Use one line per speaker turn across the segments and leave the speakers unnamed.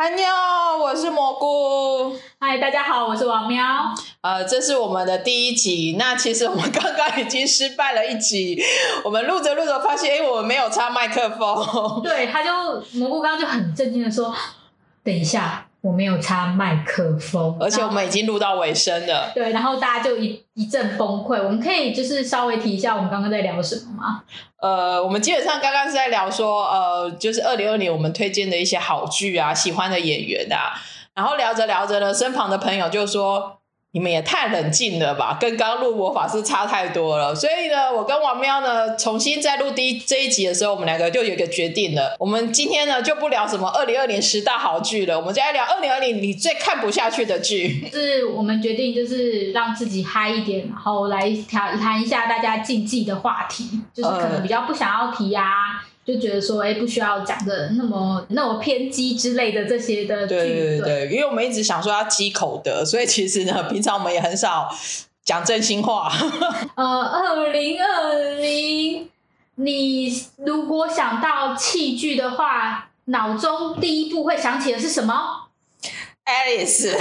安妞，我是蘑菇。
嗨，大家好，我是王喵。
呃，这是我们的第一集。那其实我们刚刚已经失败了一集。我们录着录着发现，哎，我们没有插麦克风。
对，他就蘑菇刚刚就很震惊的说：“等一下。”我没有插麦克风，
而且我们已经录到尾声了。
对，然后大家就一一阵崩溃。我们可以就是稍微提一下我们刚刚在聊什么吗？
呃，我们基本上刚刚是在聊说，呃，就是二零二零我们推荐的一些好剧啊，喜欢的演员啊。然后聊着聊着呢，身旁的朋友就说。你们也太冷静了吧，跟刚录魔法师差太多了。所以呢，我跟王喵呢重新再录第一这一集的时候，我们两个就有一个决定了。我们今天呢就不聊什么二零二零十大好剧了，我们就来聊二零二零你最看不下去的剧。
就是我们决定就是让自己嗨一点，然后来谈谈一下大家禁忌的话题，就是可能比较不想要提啊。就觉得说，哎，不需要讲的那么那么偏激之类的这些的
对对对，因为我们一直想说要积口德，所以其实呢，平常我们也很少讲真心话。
呃，二零二零，你如果想到器具的话，脑中第一步会想起的是什么
？Alice。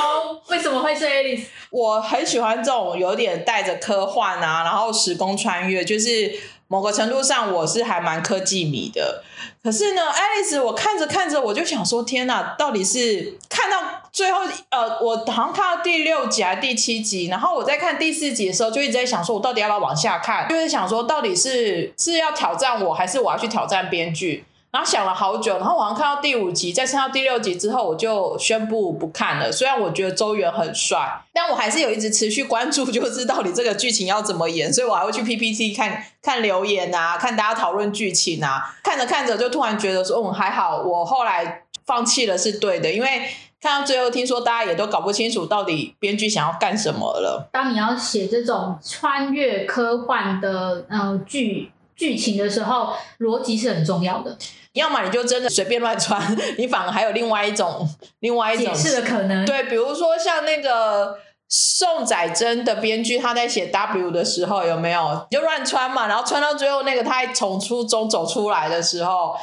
哦，为什么会是 Alice？
我很喜欢这种有点带着科幻啊，然后时空穿越，就是。某个程度上，我是还蛮科技迷的。可是呢，爱丽丝，我看着看着，我就想说，天哪，到底是看到最后，呃，我好像看到第六集还是第七集，然后我在看第四集的时候，就一直在想，说我到底要不要往下看？就是想说，到底是是要挑战我，还是我要去挑战编剧？然后想了好久，然后我好像看到第五集，再看到第六集之后，我就宣布不看了。虽然我觉得周元很帅，但我还是有一直持续关注，就是到底这个剧情要怎么演，所以我还会去 PPT 看看留言啊，看大家讨论剧情啊。看着看着，就突然觉得说，嗯，还好，我后来放弃了是对的，因为看到最后，听说大家也都搞不清楚到底编剧想要干什么了。
当你要写这种穿越科幻的呃剧剧情的时候，逻辑是很重要的。
要么你就真的随便乱穿，你反而还有另外一种另外一种
解释的可能。
对，比如说像那个宋载真的编剧，他在写 W 的时候有没有就乱穿嘛？然后穿到最后那个他从初中走出来的时候，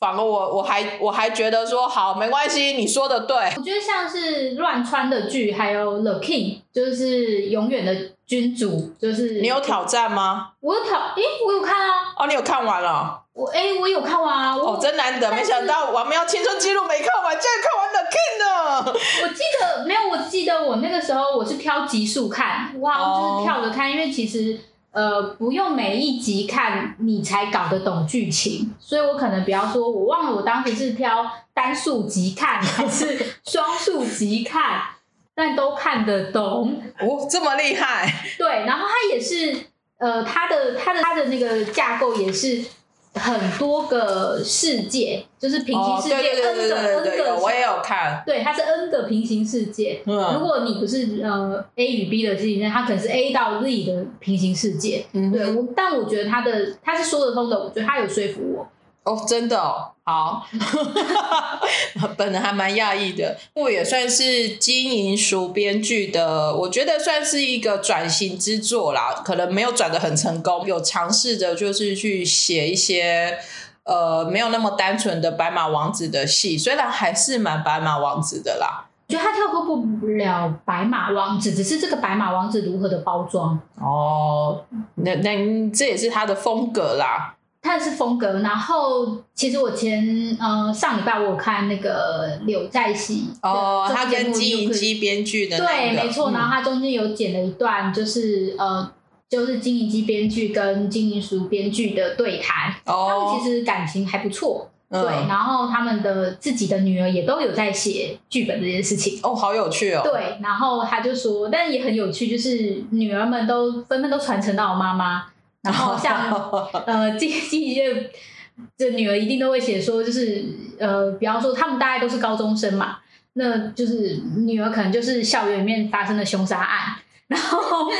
反而我我还我还觉得说好没关系，你说的对。
我觉得像是乱穿的剧，还有 The King，就是永远的君主，就是
你有挑战吗？
我有挑，诶，我有看啊。
哦，你有看完了。
我哎，我有看完啊！
哦，真难得，没想到王喵青春记录没看完，竟然看完 The King
呢！我记得没有，我记得我那个时候我是挑集数看，哇，就是跳着看，因为其实呃不用每一集看你才搞得懂剧情，所以我可能比方说，我忘了我当时是挑单数集看还是双数集看，但都看得懂。
哦，这么厉害！
对，然后它也是呃，它的它的它的那个架构也是。很多个世界，就是平行世界，N 个 N 个，
我也有看。
对，它是 N 个平行世界。如果你不是呃 A 与 B 的世界，它可能是 A 到 Z 的平行世界。嗯对，我但我觉得它的它是说得通的，我觉得它有说服我。
哦，真的哦，好，本人还蛮讶异的。我也算是金银鼠编剧的，我觉得算是一个转型之作啦。可能没有转的很成功，有尝试着就是去写一些呃没有那么单纯的白马王子的戏，虽然还是蛮白马王子的啦。
我觉得他跳脱不了白马王子，只是这个白马王子如何的包装。
哦，那那这也是他的风格啦。
他是风格，然后其实我前呃上礼拜我有看那个柳在熙
哦，他跟金银姬编剧的
对，没错，然后他中间有剪了一段，就是呃，就是金银姬编剧跟金银淑编剧的对谈，他们其实感情还不错，对，然后他们的自己的女儿也都有在写剧本这件事情，
哦，好有趣哦，
对，然后他就说，但也很有趣，就是女儿们都纷纷都传承到我妈妈。然后像呃，这这些这女儿一定都会写说，就是呃，比方说他们大概都是高中生嘛，那就是女儿可能就是校园里面发生的凶杀案，然后。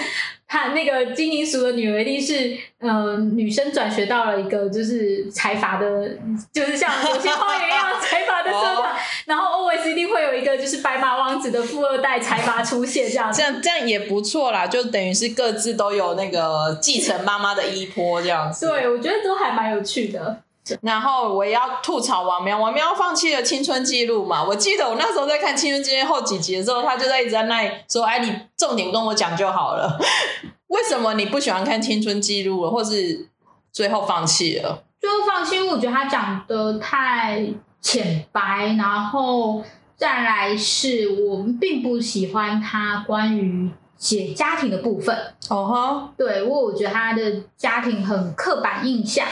他那个金银鼠的女儿一定是，呃，女生转学到了一个就是财阀的，就是像有些花园一样财阀的社团，然后 always 一定会有一个就是白马王子的富二代财阀出现，这样
这样这样也不错啦，就等于是各自都有那个继承妈妈的衣钵这样子。
对，我觉得都还蛮有趣的。
然后我也要吐槽王喵，王喵放弃了青春记录嘛？我记得我那时候在看青春记录后几集的时候，他就在一直在那里说：“哎，你重点跟我讲就好了。为什么你不喜欢看青春记录了，或是最后放弃了？
最后放弃，我觉得他讲的太浅白，然后再来是我们并不喜欢他关于写家庭的部分。
哦哈，
对，我我觉得他的家庭很刻板印象，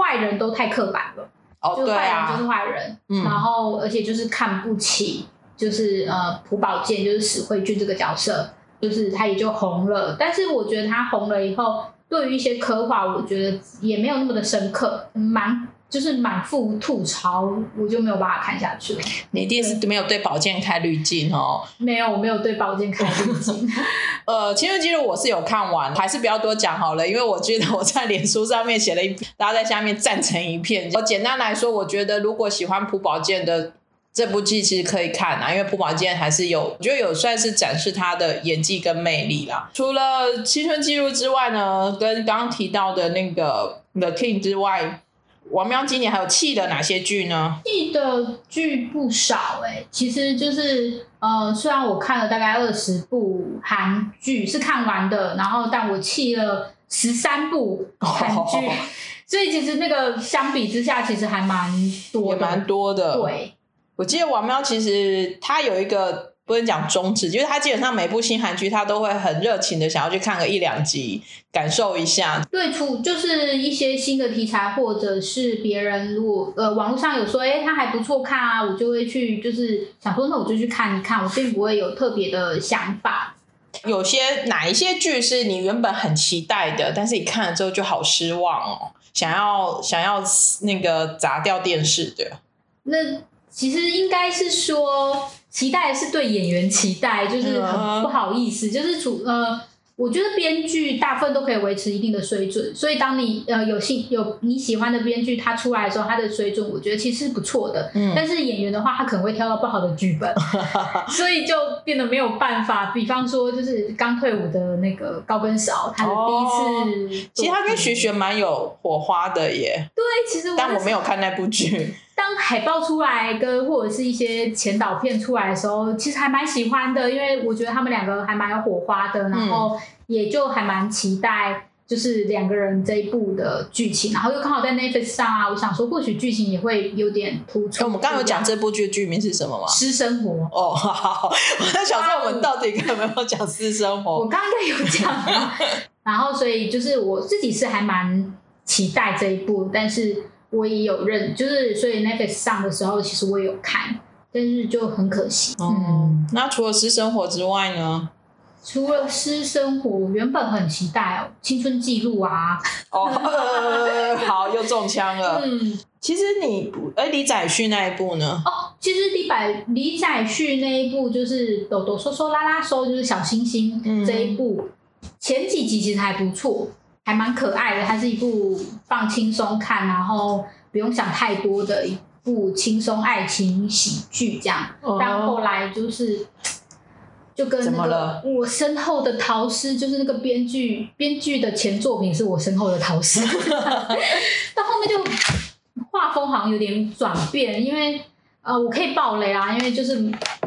坏人都太刻板了。
哦
就是坏人就是
啊，
坏人，
嗯
然后而且就是看不起，就是呃朴宝剑就是史慧俊这个角色，就是他也就红了。但是我觉得他红了以后，对于一些刻画，我觉得也没有那么的深刻，蛮就是满腹吐槽，我就没有办法看下去了。
你一定是没有对宝剑开滤镜哦。
没有，我没有对宝剑开滤镜。
呃，青春记录我是有看完，还是不要多讲好了，因为我觉得我在脸书上面写了一，大家在下面赞成一片。我简单来说，我觉得如果喜欢朴宝剑的这部剧，其实可以看啊，因为朴宝剑还是有，我觉得有算是展示他的演技跟魅力啦。除了青春记录之外呢，跟刚刚提到的那个 The King 之外，王喵今年还有弃的哪些剧呢？
气的剧不少哎、其实就是呃，虽然我看了大概二十部韩剧是看完的，然后但我弃了十三部韩剧，
哦
所以其实那个相比之下，其实还蛮多的，
也蛮多的。
对。
我记得王喵其实他有一个不能讲终止，就是他基本上每部新韩剧他都会很热情的想要去看个一两集，感受一下。
对，除就是一些新的题材，或者是别人如果呃网络上有说，哎，它还不错看啊，我就会去就是想说，那我就去看一看，我并不会有特别的想法。
有些哪一些剧是你原本很期待的，但是你看了之后就好失望哦，想要想要那个砸掉电视的。
那其实应该是说，期待是对演员期待，就是
嗯
很不好意思，就是主呃，我觉得编剧大部分都可以维持一定的水准，所以当你呃有兴有你喜欢的编剧他出来的时候，他的水准我觉得其实是不错的。
嗯
但是演员的话，他可能会挑到不好的剧本，所以就变得没有办法。比方说，就是刚退伍的那个高跟勺，他的第一次、
其实他跟徐玄蛮有火花的耶，
对，其实我
但我没有看那部剧。
当海报出来跟或者是一些前导片出来的时候，其实还蛮喜欢的，因为我觉得他们两个还蛮有火花的，然后也就还蛮期待。就是两个人这一部的剧情，然后又刚好在 Netflix 上啊，我想说或许剧情也会有点突出。
哎我们刚刚有讲这部剧的剧名是什么吗？
私生活，
哦，好，我在想说我们到底有没有讲私生活？
我刚刚有讲啊。然后所以就是我自己是还蛮期待这一部，但是我也有认，就是所以 Netflix 上的时候，其实我也有看，但是就很可惜。嗯。
哦，那除了私生活之外呢？
除了私生活，我原本很期待哦，青春记录啊，
哦，呃 好，又中枪了。
嗯，
其实你不，哎，李宰旭那一部呢？
哦，其实李百李宰旭那一部就是抖抖收收拉拉收，就是小星星
嗯
这一部，前几集其实还不错，还蛮可爱的，它是一部放轻松看，然后不用想太多的一部轻松爱情喜剧这样，
哦
但后来就是。就跟那个我身后的陶师，就是那个编剧，编剧的前作品是我身后的陶师，到后面就画风好像有点转变，因为呃，我可以爆雷啊，因为就是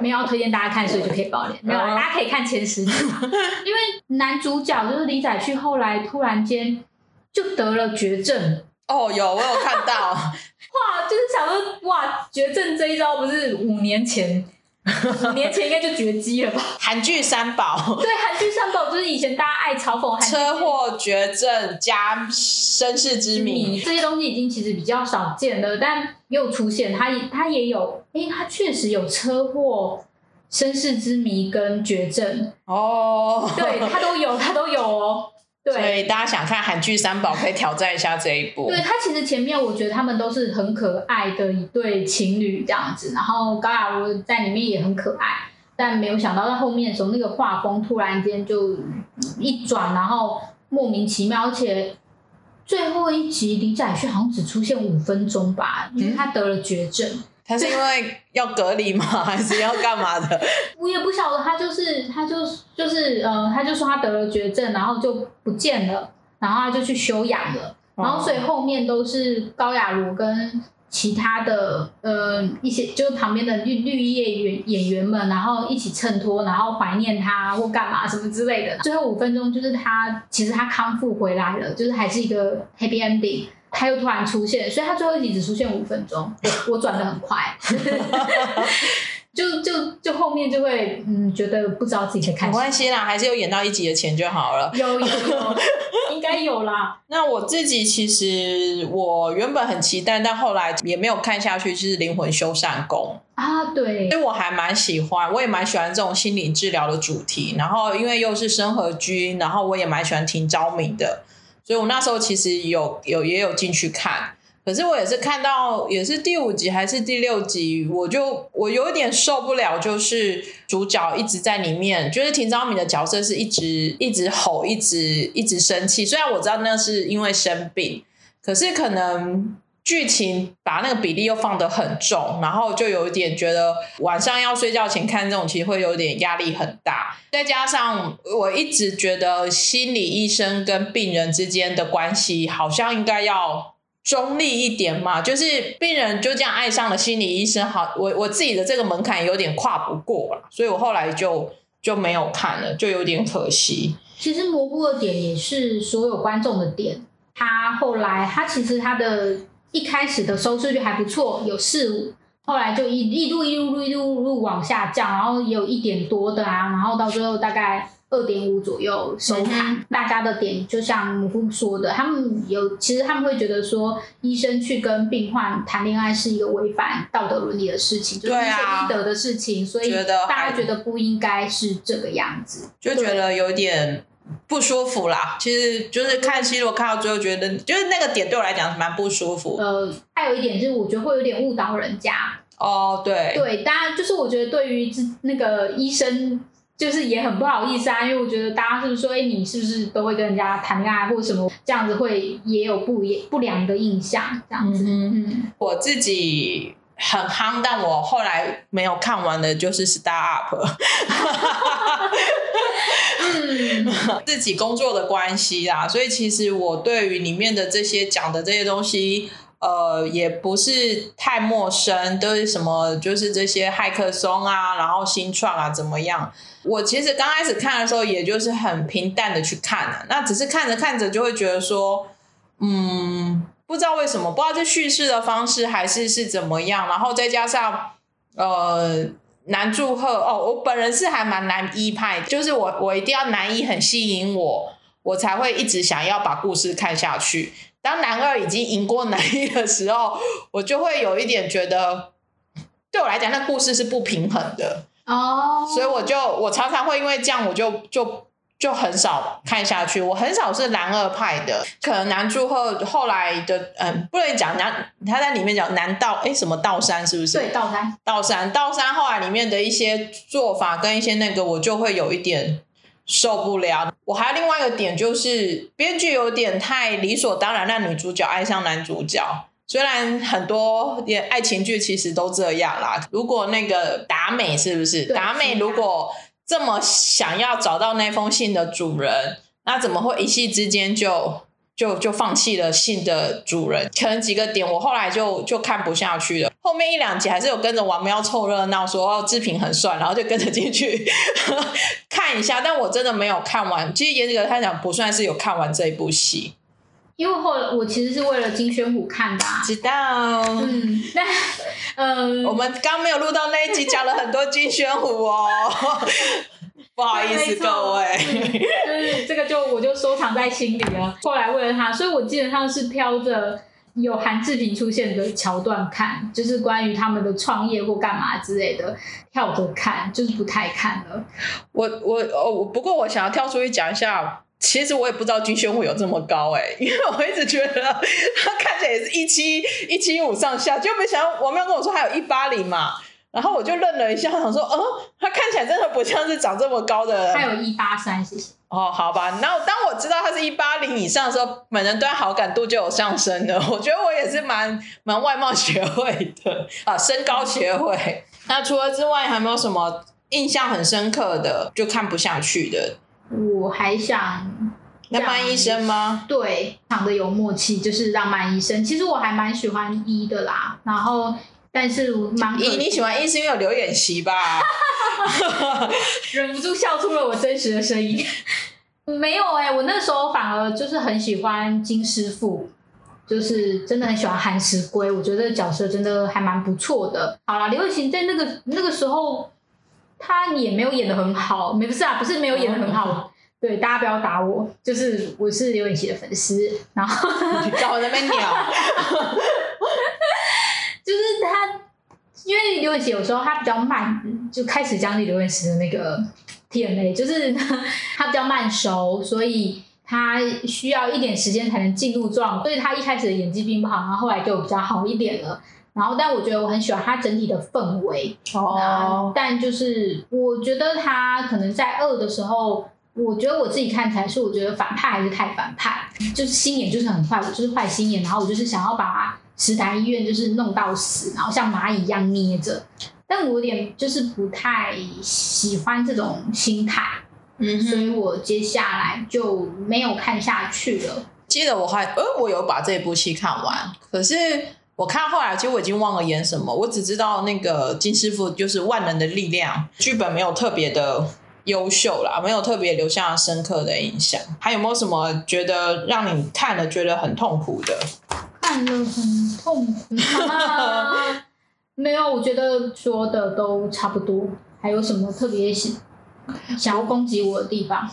没有要推荐大家看，所以就可以爆雷。没有大家可以看前十集嘛。因为男主角就是李载旭，后来突然间就得了绝症，
哦，有，我有看到。
哇，就是想说哇，绝症这一招不是五年前，五年前应该就绝迹了吧？
韩剧三宝：
对，韩剧三宝就是以前大家爱嘲讽
车祸、绝症加身世之谜。
这些东西已经其实比较少见了，但又出现，它也它也有，诶，它确实有车祸、身世之谜跟绝症，
哦，
对，它都有，它都有哦。
所，以大家想看韩剧三宝，可以挑战一下这一部。
对，他其实前面我觉得他们都是很可爱的一对情侣这样子，然后高雅茹在里面也很可爱，但没有想到在后面的时候，那个画风突然间就一转，然后莫名其妙，而且最后一集李宰旭好像只出现五分钟吧，因为他得了绝症。
他是因为要隔离吗？还是要干嘛的？
我也不晓得，他就是他就是就是呃，他就说他得了绝症，然后就不见了，然后他就去休养了。然后所以后面都是高雅茹跟其他的呃一些就是旁边的绿绿叶演演员们，然后一起衬托，然后怀念他或干嘛什么之类的。最后五分钟就是他其实他康复回来了，就是还是一个 happy ending。他又突然出现，所以他最后一集只出现五分钟，我转的很快。就就就后面就会嗯，觉得不知道自己在看。
没关系啦，还是有演到一集的钱就好了。
有有有，应该有啦。
那我自己其实我原本很期待，但后来也没有看下去，就是《灵魂修缮工》
啊，对，
所以我还蛮喜欢，我也蛮喜欢这种心理治疗的主题。然后因为又是生和君，然后我也蛮喜欢听昭明的，所以我那时候其实有有也有进去看。可是我也是看到，也是第五集还是第六集，我就我有点受不了，就是主角一直在里面，就是廷昭敏的角色是一直一直吼，一直一直生气。虽然我知道那是因为生病，可是可能剧情把那个比例又放得很重，然后就有一点觉得晚上要睡觉前看这种，其实会有点压力很大。再加上我一直觉得心理医生跟病人之间的关系好像应该要。中立一点嘛，就是病人就这样爱上了心理医生，好，我我自己的这个门槛有点跨不过了，所以我后来就就没有看了，就有点可惜。
其实蘑菇的点也是所有观众的点，他后来他其实他的一开始的收视率还不错，有四五，后来就一一路一路一路一路往下降，然后也有一点多的啊，然后到最后大概。二点五左右收看，大家的点就像母父说的，他们有其实他们会觉得说，医生去跟病患谈恋爱是一个违反道德伦理的事情，就是一些医德的事情，所以大家觉得不应该是这个样子，
就觉得有点不舒服啦。其实就是看戏，如果看到最后，觉得就是那个点对我来讲蛮不舒服。
呃，还有一点就是，我觉得会有点误导人家。
哦，对，
对，当然就是我觉得对于这那个医生。就是也很不好意思啊，因为我觉得大家是不是说，哎，你是不是都会跟人家谈恋爱或者什么这样子，会也有不也不良的印象这样子。嗯，
我自己很夯，但我后来没有看完的，就是《Star Up》。嗯，自己工作的关系啦，所以其实我对于里面的这些讲的这些东西。呃，也不是太陌生，都是什么，就是这些骇客松啊，然后新创啊，怎么样？我其实刚开始看的时候，也就是很平淡的去看啊，那只是看着看着就会觉得说，嗯，不知道为什么，不知道这叙事的方式还是是怎么样，然后再加上呃，男祝贺哦，我本人是还蛮男一派，就是我我一定要男一很吸引我，我才会一直想要把故事看下去。当男二已经赢过男一的时候，我就会有一点觉得，对我来讲，那故事是不平衡的哦。所以我就我常常会因为这样，我就就就很少看下去。我很少是男二派的，可能男祝后后来的，嗯，不能讲男他在里面讲男道哎什么道山是不是？
对，道山
道山道山后来里面的一些做法跟一些那个，我就会有一点。受不了！我还有另外一个点，就是编剧有点太理所当然让女主角爱上男主角。虽然很多也爱情剧其实都这样啦。如果那个达美是不是达美？如果这么想要找到那封信的主人，那怎么会一夕之间就？就就放弃了信的主人，可能几个点我后来就就看不下去了。后面一两集还是有跟着王喵凑热闹，说哦志平很帅，然后就跟着进去 看一下。但我真的没有看完。其实严格他讲不算是有看完这一部戏，
因为后我其实是为了金宣虎看的。
知道，
嗯，那嗯，
我们刚没有录到那一集，讲了很多金宣虎哦。不好意思，各位，
就是这个就我就收藏在心里了。后来为了他，所以我基本上是挑着有韩志平出现的桥段看，就是关于他们的创业或干嘛之类的，跳着看，就是不太看了。
我我哦，不过我想要跳出去讲一下，其实我也不知道军宣会有这么高哎，因为我一直觉得他看起来也是一七一七五上下，就没想到王喵跟我说还有一八零嘛。然后我就愣了一下，想说，哦，他看起来真的不像是长这么高的。
他有一八三，谢谢。
哦，好吧。然后当我知道他是一八零以上的时候，本人对他好感度就有上升了。我觉得我也是蛮蛮外貌协会的啊，身高协会。那除了之外，还没有什么印象很深刻的，就看不下去的？
我还想，
浪漫医生吗？
对，长得有默契，就是浪漫医生。其实我还蛮喜欢一的啦，然后但是
你你喜欢医是因为有刘演习吧？
忍不住笑出了我真实的声音。没有哎、我那时候反而就是很喜欢金师傅，就是真的很喜欢韩石圭，我觉得角色真的还蛮不错的。好啦，刘雨晴在那个那个时候，他也没有演的很好，没不是啊，不是没有演的很好。对，大家不要打我，就是我是刘演熙的粉丝，然后
你搞我那边鸟，
就是他，因为刘演熙有时候他比较慢，就开始讲起刘演熙的那个 TNA，就是他比较慢熟，所以他需要一点时间才能进入状况，所以他一开始的演技并不好，然后后来就比较好一点了。然后，但我觉得我很喜欢他整体的氛围，
哦，
但就是我觉得他可能在二的时候，我觉得我自己看起来是，我觉得反派还是太反派，就是心眼就是很坏，我就是坏心眼，然后我就是想要把石台医院就是弄到死，然后像蚂蚁一样捏着。但我有点就是不太喜欢这种心态，
嗯
所以我接下来就没有看下去了。
记得我还呃，我有把这部戏看完，可是我看后来，其实我已经忘了演什么，我只知道那个金师傅就是万能的力量，剧本没有特别的优秀啦，没有特别留下深刻的印象。还有没有什么觉得让你看了觉得很痛苦的？
看了很痛苦吗？没有，我觉得说的都差不多。还有什么特别想想要攻击我的地方？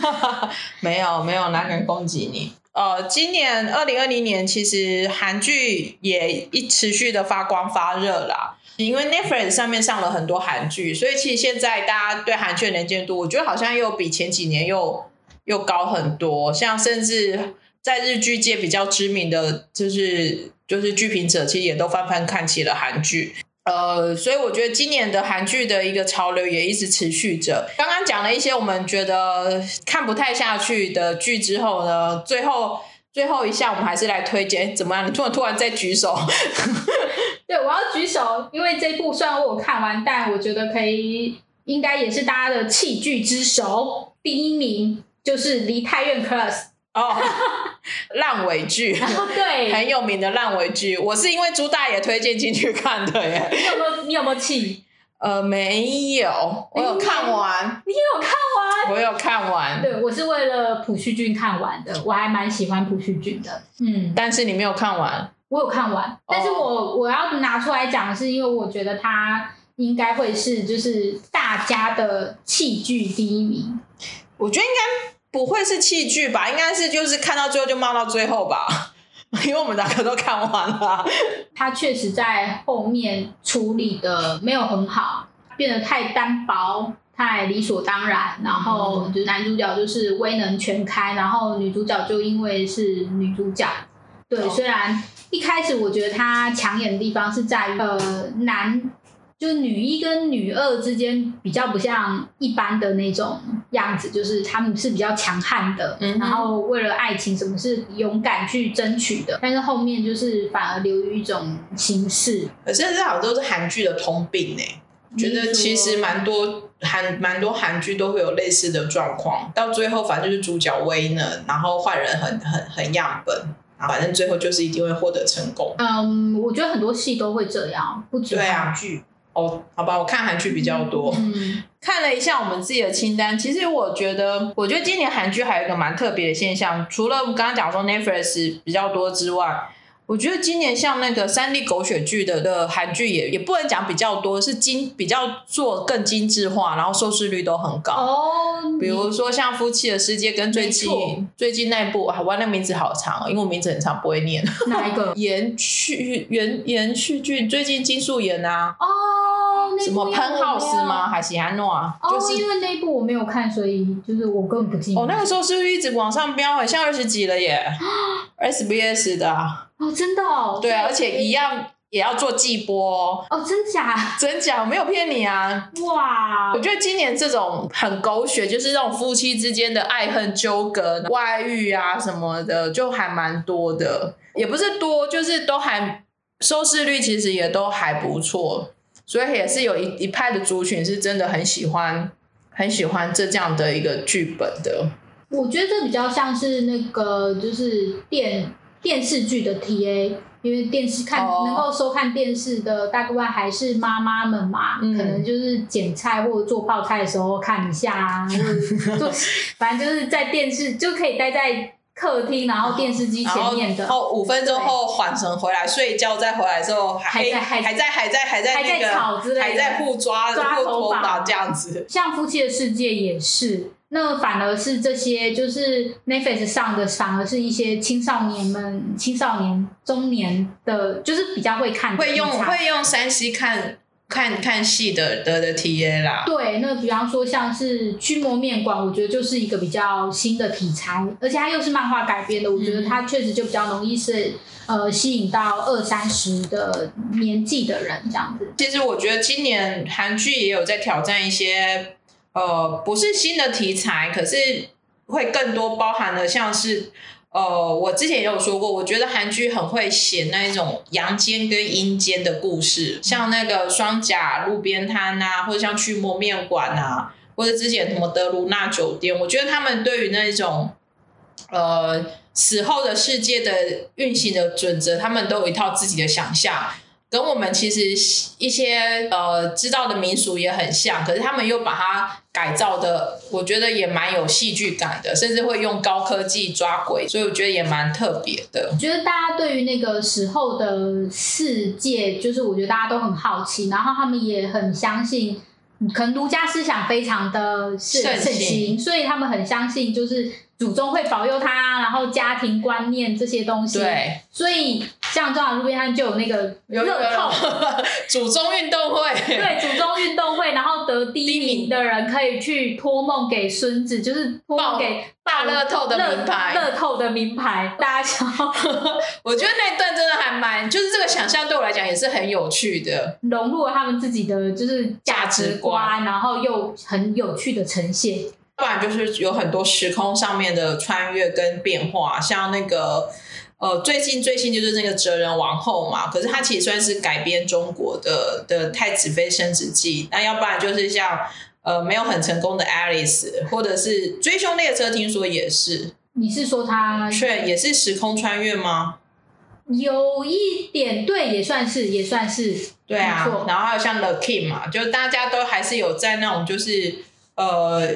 没有，没有哪敢攻击你。呃，今年二零二零年，其实韩剧也一持续的发光发热啦。因为 Netflix 上面上了很多韩剧，所以其实现在大家对韩剧的能见度，我觉得好像又比前几年又又高很多。像甚至在日剧界比较知名的就是就是剧评者，其实也都翻翻看起了韩剧。呃，所以我觉得今年的韩剧的一个潮流也一直持续着。刚刚讲了一些我们觉得看不太下去的剧之后呢，最后最后一项我们还是来推荐，怎么样？你突然突然在举手，
对，我要举手，因为这部虽然我看完，但我觉得可以，应该也是大家的弃剧之首。第一名就是《梨泰院 Class》，
哦，烂尾剧，
对，
很有名的烂尾剧。我是因为朱大爷推荐进去看的耶。
你有没有你有没有气？
呃，没有，我有看完，
你有看完？
我有看完，
对，我是为了朴叙俊看完的，我还蛮喜欢朴叙俊的。嗯，
但是你没有看完。
我有看完，但是我我要拿出来讲，是因为我觉得他应该会是就是大家的弃剧第一名。
我觉得应该不会是弃剧吧，应该是就是看到最后就骂到最后吧，因为我们两个都看完了。
他确实在后面处理的没有很好，变得太单薄。太理所当然，然后就是男主角就是威能全开，然后女主角就因为是女主角，对，
哦
虽然一开始我觉得他抢眼的地方是在于呃男，就是女一跟女二之间比较不像一般的那种样子，就是他们是比较强悍的，
嗯
然后为了爱情什么是勇敢去争取的，但是后面就是反而流于一种形式，
可是这好像都是韩剧的通病呢、觉得其实蛮多韩蛮多韩剧都会有类似的状况，到最后反正就是主角威能，然后坏人很很很样本，反正最后就是一定会获得成功。
嗯，我觉得很多戏都会这样，不止韩剧。
哦，好吧，我看韩剧比较多。
嗯，
看了一下我们自己的清单，其实我觉得，我觉得今年韩剧还有一个蛮特别的现象，除了我们刚刚讲说 Netflix 比较多之外，我觉得今年像那个三 D 狗血剧的的韩剧也也不能讲比较多，是精比较做更精致化，然后收视率都很高。
哦，
比如说像《夫妻的世界》跟最近最近那一部，啊，哇，那名字好长哦，因为我名字很长不会念。
你哪一个？
延续延延续剧，最近金素妍啊，
哦，那
什么喷
因为我没有
house 吗？？还是安诺啊？
哦，
就是
因为那一部我没有看，所以就是我根本不记得。
哦，那个时候是不是一直往上飙？好像二十几了耶，SBS 的啊、
哦，真的哦。
对啊，而且一样也要做季播哦，
哦，真假？
真假我没有骗你啊。
哇
我，觉得今年这种很狗血，就是这种夫妻之间的爱恨纠葛、外遇啊什么的，就还蛮多的。也不是多，就是都还收视率其实也都还不错，所以也是有一一派的族群是真的很喜欢很喜欢这这样的一个剧本的。
我觉得这比较像是那个就是电电视剧的 TA，因为电视看、
哦
能够收看电视的大部分还是妈妈们嘛，
嗯
可能就是剪菜或者做泡菜的时候看一下啊，或者做反正就是在电视就可以待在客厅，然后电视机前面的。
后五分钟后缓神回来睡觉，再回来之后
还在
还在还在还在
还在吵之类的
还在互抓互
抓头发
这样子。
像《夫妻的世界》也是，那反而是这些就是 Netflix 上的，反而是一些青少年们、青少年、中年的，就是比较会看的
会用会用山西看看看戏的的的 TA 啦。
对，那比方说像是驱魔面馆，我觉得就是一个比较新的题材，而且它又是漫画改编的，我觉得它确实就比较容易是呃吸引到二三十的年纪的人这样子。
其实我觉得今年韩剧也有在挑战一些呃不是新的题材，可是会更多包含了像是呃我之前也有说过，我觉得韩剧很会写那一种阳间跟阴间的故事，像那个双甲路边摊啊，或者像驱魔面馆啊，或者之前什么德鲁纳酒店，我觉得他们对于那一种呃死后的世界的运行的准则，他们都有一套自己的想象。跟我们其实一些呃知道的民俗也很像，可是他们又把它改造的，我觉得也蛮有戏剧感的，甚至会用高科技抓鬼，所以我觉得也蛮特别的。
我觉得大家对于那个时候的世界，就是我觉得大家都很好奇，然后他们也很相信，可能儒家思想非常的盛
行，
所以他们很相信就是祖宗会保佑他，然后家庭观念这些东西。，
对，
所以像中华路边摊就有那个乐透。
祖宗运动会，
对，祖宗运动会，然后得第一名的人可以去托梦给孙子，就是托梦给
大乐透的名牌
乐透的名牌，大家想要
我觉得那段真的还蛮，就是这个想象对我来讲也是很有趣的。
融入了他们自己的就是价值
观，
然后又很有趣的呈现。
不然就是有很多时空上面的穿越跟变化，像那个呃最近最新就是那个哲人王后嘛，可是它其实算是改编中国的的太子妃升职记，那要不然就是像呃没有很成功的 Alice，或者是追凶列车，听说也是，
你是说他
却也是时空穿越吗？
有一点对，也算是也算是
对啊然后还有像 The King 嘛，就大家都还是有在那种就是呃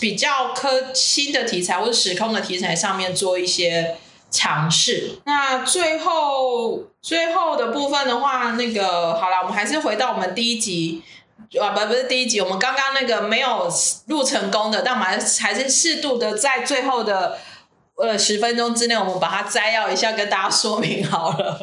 比较科新的题材或者时空的题材上面做一些尝试。那最后最后的部分的话，那个好了，我们还是回到我们第一集。啊，不，不是第一集，我们刚刚那个没有录成功的，但我们还是还是适度的在最后的呃十分钟之内，我们把它摘要一下，跟大家说明好了。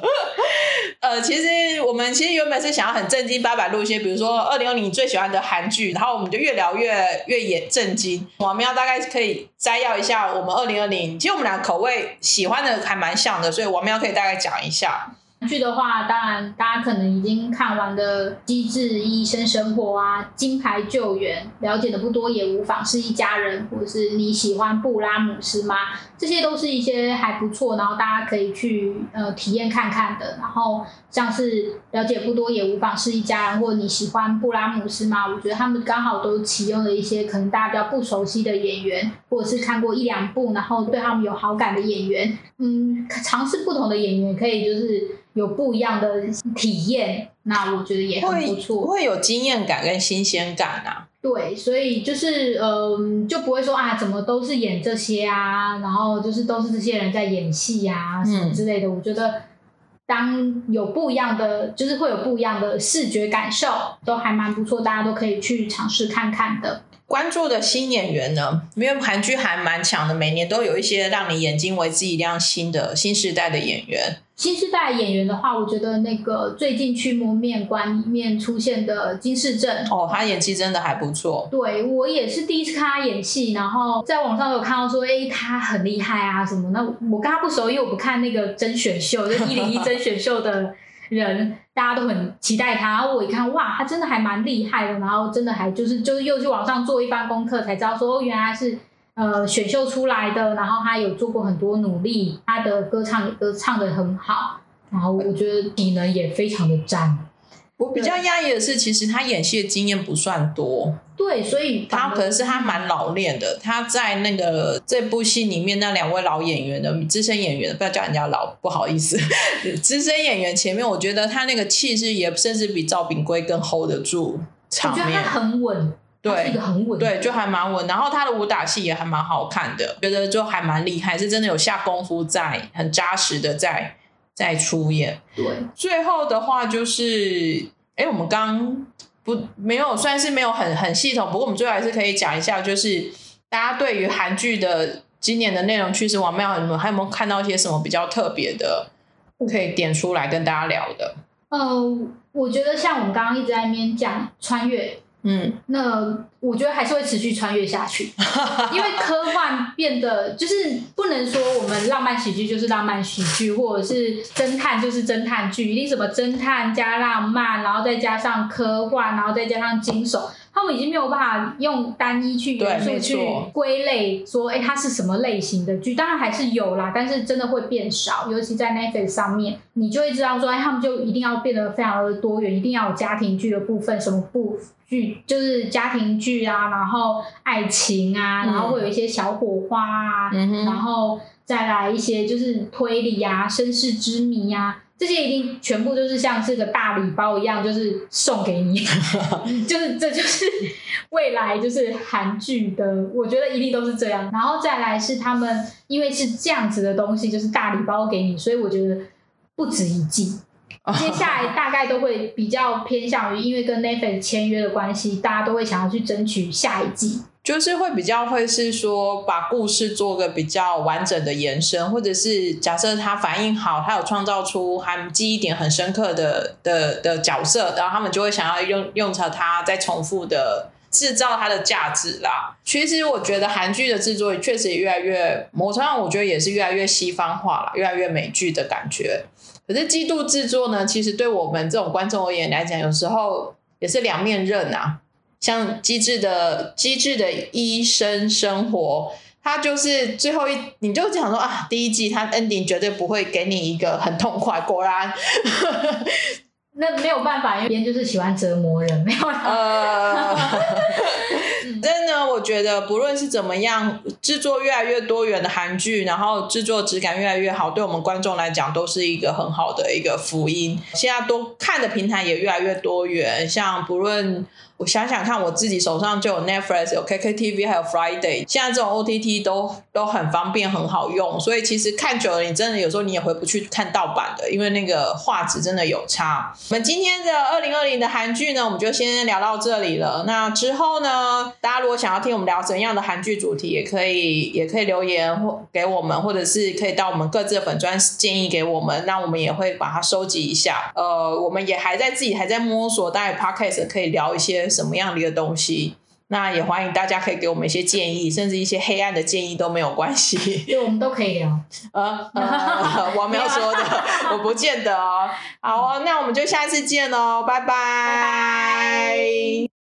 呃，其实我们其实原本是想要很正经八百录一些，比如说二零二零你最喜欢的韩剧，然后我们就越聊越越也震惊。我们要大概可以摘要一下我们二零二零，其实我们俩口味喜欢的还蛮像的，所以我们要可以大概讲一下。
剧的话，当然大家可能已经看完的《机智医生生活》啊，《金牌救援》，了解的不多也无妨，是一家人，或者是你喜欢布拉姆斯吗？这些都是一些还不错，然后大家可以去呃体验看看的。然后像是了解不多也无妨，是一家人，或者你喜欢布拉姆斯吗？我觉得他们刚好都启用了一些可能大家比较不熟悉的演员，或者是看过一两部，然后对他们有好感的演员，嗯，尝试不同的演员，可以就是有不一样的体验。那我觉得也很不
会
错。
会有经验感跟新鲜感啊。
对，所以就是嗯、就不会说啊，怎么都是演这些啊，然后就是都是这些人在演戏啊什么之类的。我觉得当有不一样的，就是会有不一样的视觉感受，都还蛮不错，大家都可以去尝试看看的。
关注的新演员呢？因为韩剧还蛮强的，每年都有一些让你眼睛为之一亮新的新时代的演员。
新时代演员的话，我觉得那个最近《驱魔面馆》里面出现的金世正，
哦，他演技真的还不错。
对我也是第一次看他演戏，然后在网上有看到说，哎、他很厉害啊什么。那我跟他不熟，因为我不看那个甄选秀，就一零一 甄选秀的人，大家都很期待他。然后我一看，哇，他真的还蛮厉害的，然后真的还就是就是又去网上做一番功课，才知道说，哦，原来是。呃，选秀出来的，然后他有做过很多努力，他的歌唱歌唱的很好，然后我觉得体能也非常的赞。
我比较压抑的是，其实他演戏的经验不算多，
对，所以
他可能是他蛮老练的。他在那个这部戏里面那两位老演员的资深演员，不要叫人家老，不好意思，资深演员前面，我觉得他那个气势也甚至比赵炳圭更 hold 得住场
我觉得
面
他。很稳，
对
一个很稳
对，就还蛮稳。然后他的武打戏也还蛮好看的，觉得就还蛮厉害，是真的有下功夫在，很扎实的在在出演。
对。
最后的话就是，哎，我们刚不没有算是没有很很系统，不过我们最后还是可以讲一下，就是大家对于韩剧的今年的内容趋势，王妙你们还有没有看到一些什么比较特别的，可以点出来跟大家聊的？
呃，我觉得像我们刚刚一直在那边讲穿越，
嗯，
那我觉得还是会持续穿越下去，因为科幻变得就是不能说我们浪漫喜剧就是浪漫喜剧，或者是侦探就是侦探剧，一定什么侦探加浪漫，然后再加上科幻，然后再加上惊悚，他们已经没有办法用单一去元素去
错
归类说，哎，它是什么类型的剧？当然还是有啦，但是真的会变少，尤其在 Netflix 上面，你就会知道说，哎，他们就一定要变得非常的多元，一定要有家庭剧的部分，什么部剧就是家庭剧啊，然后爱情啊，
嗯
然后会有一些小火花啊，
嗯
然后再来一些就是推理啊、身世之谜啊。这些一定全部就是像是个大礼包一样，就是送给你，就是这就是未来就是韩剧的，我觉得一定都是这样。然后再来是他们因为是这样子的东西，就是大礼包给你，所以我觉得不止一季。接下来大概都会比较偏向于，因为跟 Netflix 签约的关系，大家都会想要去争取下一季。
就是会比较会是说把故事做个比较完整的延伸，或者是假设他反应好，他有创造出还记忆点很深刻的的的角色，然后他们就会想要用用着它再重复的制造它的价值啦。其实我觉得韩剧的制作确实也越来越，某程度上我觉得也是越来越西方化了，越来越美剧的感觉。可是季度制作呢，其实对我们这种观众而言来讲，有时候也是两面刃啊。像机智的机智的医生生活，它就是最后一，你就想说啊，第一季它 ending 绝对不会给你一个很痛快，果然，
那没有办法，因为别人就是喜欢折磨人，没有啦。
呃，真的，我觉得不论是怎么样，制作越来越多元的韩剧，然后制作质感越来越好，对我们观众来讲都是一个很好的一个福音。现在多看的平台也越来越多元，像不论。我想想看，我自己手上就有 Netflix、有 KKTV，还有 Friday，现在这种 OTT 都都很方便、很好用，所以其实看久了，你真的有时候你也回不去看盗版的，因为那个画质真的有差。我们今天的二零二零的韩剧呢，我们就先聊到这里了。那之后呢，大家如果想要听我们聊怎样的韩剧主题，也可以也可以留言或给我们，或者是可以到我们各自的粉专建议给我们，那我们也会把它收集一下。呃，我们也还在自己还在摸索，大概 Podcast 可以聊一些。什么样的一个东西？那也欢迎大家可以给我们一些建议，甚至一些黑暗的建议都没有关系。
对，我们都可以聊。
呃呃，我没有说的，我不见得哦。好哦，那我们就下次见喽，拜拜。
拜拜。